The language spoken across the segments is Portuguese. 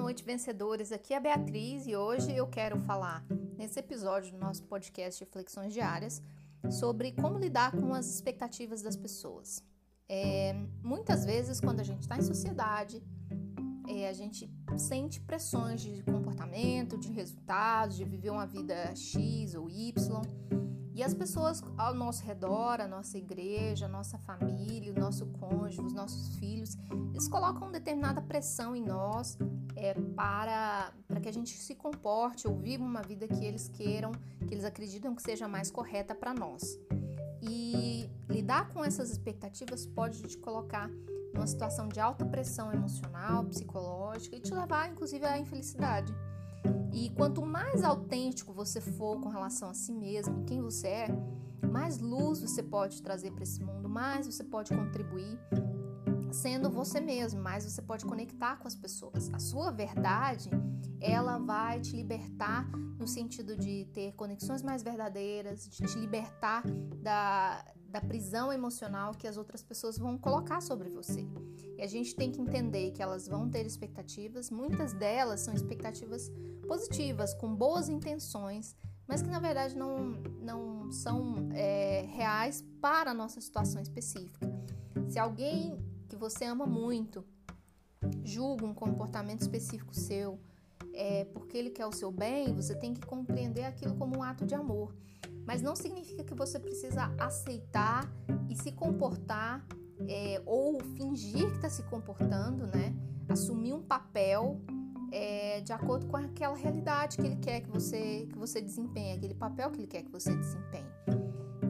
noite, vencedores. Aqui é a Beatriz e hoje eu quero falar, nesse episódio do nosso podcast Reflexões Diárias, sobre como lidar com as expectativas das pessoas. É, muitas vezes, quando a gente está em sociedade, é, a gente sente pressões de comportamento, de resultados, de viver uma vida X ou Y. E as pessoas ao nosso redor, a nossa igreja, a nossa família, o nosso cônjuge, os nossos filhos, eles colocam determinada pressão em nós é, para, para que a gente se comporte ou viva uma vida que eles queiram, que eles acreditam que seja mais correta para nós. E lidar com essas expectativas pode te colocar numa situação de alta pressão emocional, psicológica e te levar, inclusive, à infelicidade. E quanto mais autêntico você for com relação a si mesmo, quem você é, mais luz você pode trazer para esse mundo, mais você pode contribuir sendo você mesmo, mais você pode conectar com as pessoas. A sua verdade, ela vai te libertar no sentido de ter conexões mais verdadeiras, de te libertar da, da prisão emocional que as outras pessoas vão colocar sobre você. E a gente tem que entender que elas vão ter expectativas, muitas delas são expectativas positivas, com boas intenções, mas que na verdade não, não são é, reais para a nossa situação específica. Se alguém que você ama muito julga um comportamento específico seu, é, porque ele quer o seu bem, você tem que compreender aquilo como um ato de amor. Mas não significa que você precisa aceitar e se comportar é, ou fingir que está se comportando, né? Assumir um papel é, de acordo com aquela realidade que ele quer que você que você desempenhe, aquele papel que ele quer que você desempenhe.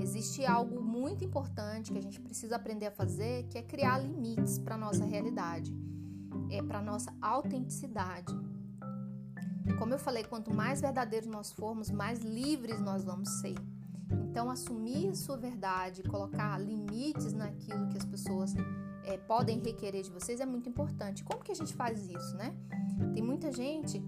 Existe algo muito importante que a gente precisa aprender a fazer, que é criar limites para nossa realidade, é para nossa autenticidade. Como eu falei, quanto mais verdadeiros nós formos, mais livres nós vamos ser. Então, assumir sua verdade, colocar limites naquilo que as pessoas é, podem requerer de vocês é muito importante. Como que a gente faz isso, né? Tem muita gente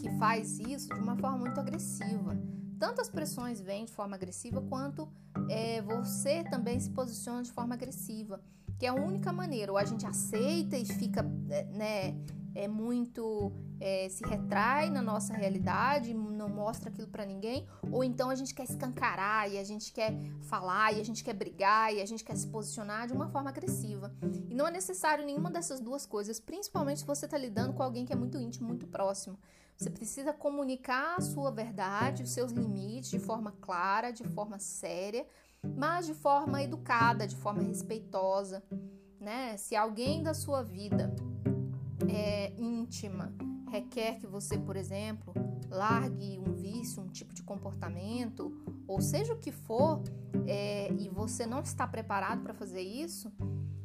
que faz isso de uma forma muito agressiva. Tanto as pressões vêm de forma agressiva, quanto é, você também se posiciona de forma agressiva. Que é a única maneira, ou a gente aceita e fica é, né, é muito é, se retrai na nossa realidade, não mostra aquilo para ninguém, ou então a gente quer escancarar e a gente quer falar e a gente quer brigar e a gente quer se posicionar de uma forma agressiva. E não é necessário nenhuma dessas duas coisas, principalmente se você está lidando com alguém que é muito íntimo, muito próximo. Você precisa comunicar a sua verdade, os seus limites de forma clara, de forma séria, mas de forma educada, de forma respeitosa, né? Se alguém da sua vida é, íntima requer que você, por exemplo, largue um vício, um tipo de comportamento, ou seja o que for, é, e você não está preparado para fazer isso,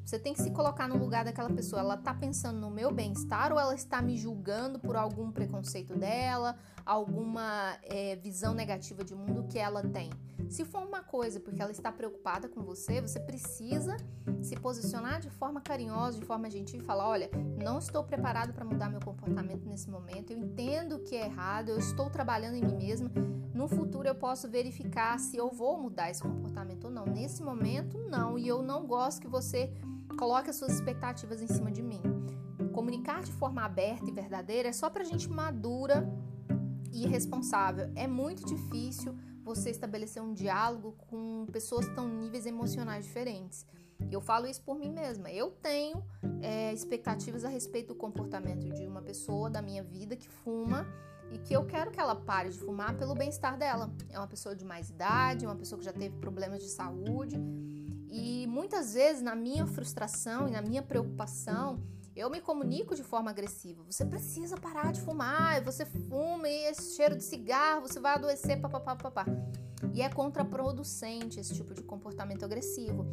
você tem que se colocar no lugar daquela pessoa. Ela está pensando no meu bem-estar ou ela está me julgando por algum preconceito dela, alguma é, visão negativa de mundo que ela tem? Se for uma coisa porque ela está preocupada com você, você precisa se posicionar de forma carinhosa, de forma gentil e falar: olha, não estou preparado para mudar meu comportamento nesse momento, eu entendo que é errado, eu estou trabalhando em mim mesma. No futuro eu posso verificar se eu vou mudar esse comportamento ou não. Nesse momento, não, e eu não gosto que você coloque as suas expectativas em cima de mim. Comunicar de forma aberta e verdadeira é só para gente madura e responsável. É muito difícil você estabelecer um diálogo com pessoas que estão em níveis emocionais diferentes. Eu falo isso por mim mesma. Eu tenho é, expectativas a respeito do comportamento de uma pessoa da minha vida que fuma e que eu quero que ela pare de fumar pelo bem-estar dela. É uma pessoa de mais idade, uma pessoa que já teve problemas de saúde. E muitas vezes, na minha frustração e na minha preocupação, eu me comunico de forma agressiva. Você precisa parar de fumar, você fuma e esse cheiro de cigarro, você vai adoecer, papapá, papá. E é contraproducente esse tipo de comportamento agressivo.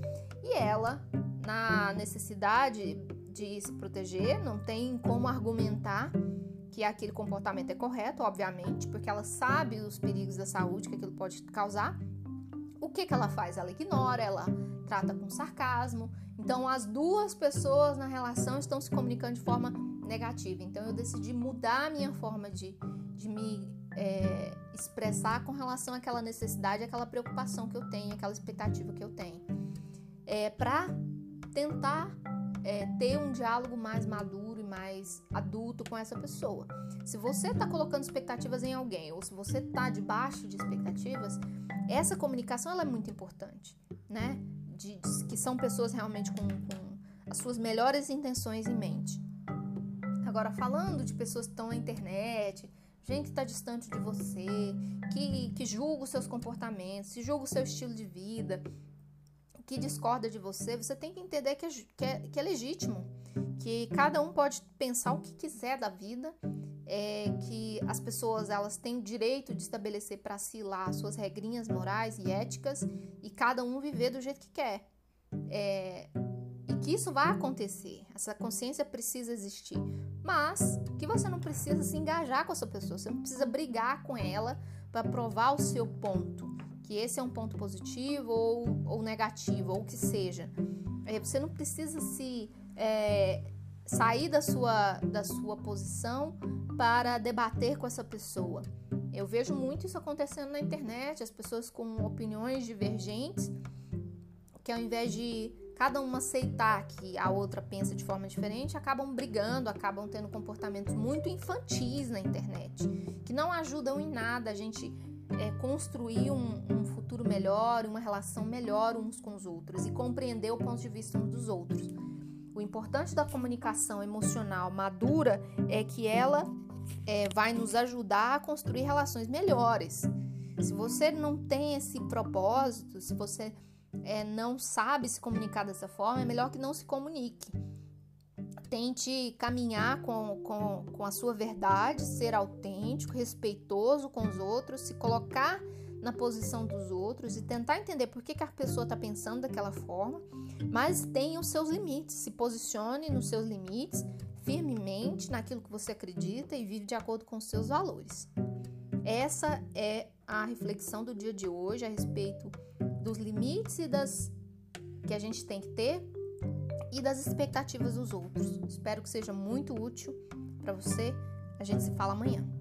E ela, na necessidade de se proteger, não tem como argumentar que aquele comportamento é correto, obviamente, porque ela sabe os perigos da saúde que aquilo pode causar. O que, que ela faz? Ela ignora, ela trata com sarcasmo. Então, as duas pessoas na relação estão se comunicando de forma negativa. Então, eu decidi mudar a minha forma de, de me é, expressar com relação àquela necessidade, àquela preocupação que eu tenho, aquela expectativa que eu tenho. É, Para tentar é, ter um diálogo mais maduro e mais adulto com essa pessoa. Se você está colocando expectativas em alguém ou se você está debaixo de expectativas, essa comunicação ela é muito importante, né? De, de que são pessoas realmente com, com as suas melhores intenções em mente. Agora, falando de pessoas que estão na internet, gente que está distante de você, que, que julga os seus comportamentos, que julga o seu estilo de vida, que discorda de você, você tem que entender que é, que é, que é legítimo, que cada um pode pensar o que quiser da vida, é, que as pessoas elas têm o direito de estabelecer para si lá suas regrinhas morais e éticas e cada um viver do jeito que quer. É, e que isso vai acontecer, essa consciência precisa existir, mas que você não precisa se engajar com essa pessoa, você não precisa brigar com ela para provar o seu ponto, que esse é um ponto positivo ou, ou negativo, ou o que seja. É, você não precisa se é, sair da sua, da sua posição para debater com essa pessoa. Eu vejo muito isso acontecendo na internet, as pessoas com opiniões divergentes, que ao invés de cada uma aceitar que a outra pensa de forma diferente, acabam brigando, acabam tendo comportamentos muito infantis na internet, que não ajudam em nada a gente é, construir um, um, futuro melhor, uma relação melhor uns com os outros e compreender o ponto de vista uns dos outros. O importante da comunicação emocional madura é que ela é, vai nos ajudar a construir relações melhores. Se você não tem esse propósito, se você é, não sabe se comunicar dessa forma, é melhor que não se comunique. Tente caminhar com, com, com a sua verdade, ser autêntico, respeitoso com os outros, se colocar na posição dos outros e tentar entender por que, que a pessoa está pensando daquela forma, mas tenha os seus limites, se posicione nos seus limites firmemente naquilo que você acredita e vive de acordo com os seus valores. Essa é a reflexão do dia de hoje a respeito dos limites e das que a gente tem que ter e das expectativas dos outros. Espero que seja muito útil para você. A gente se fala amanhã.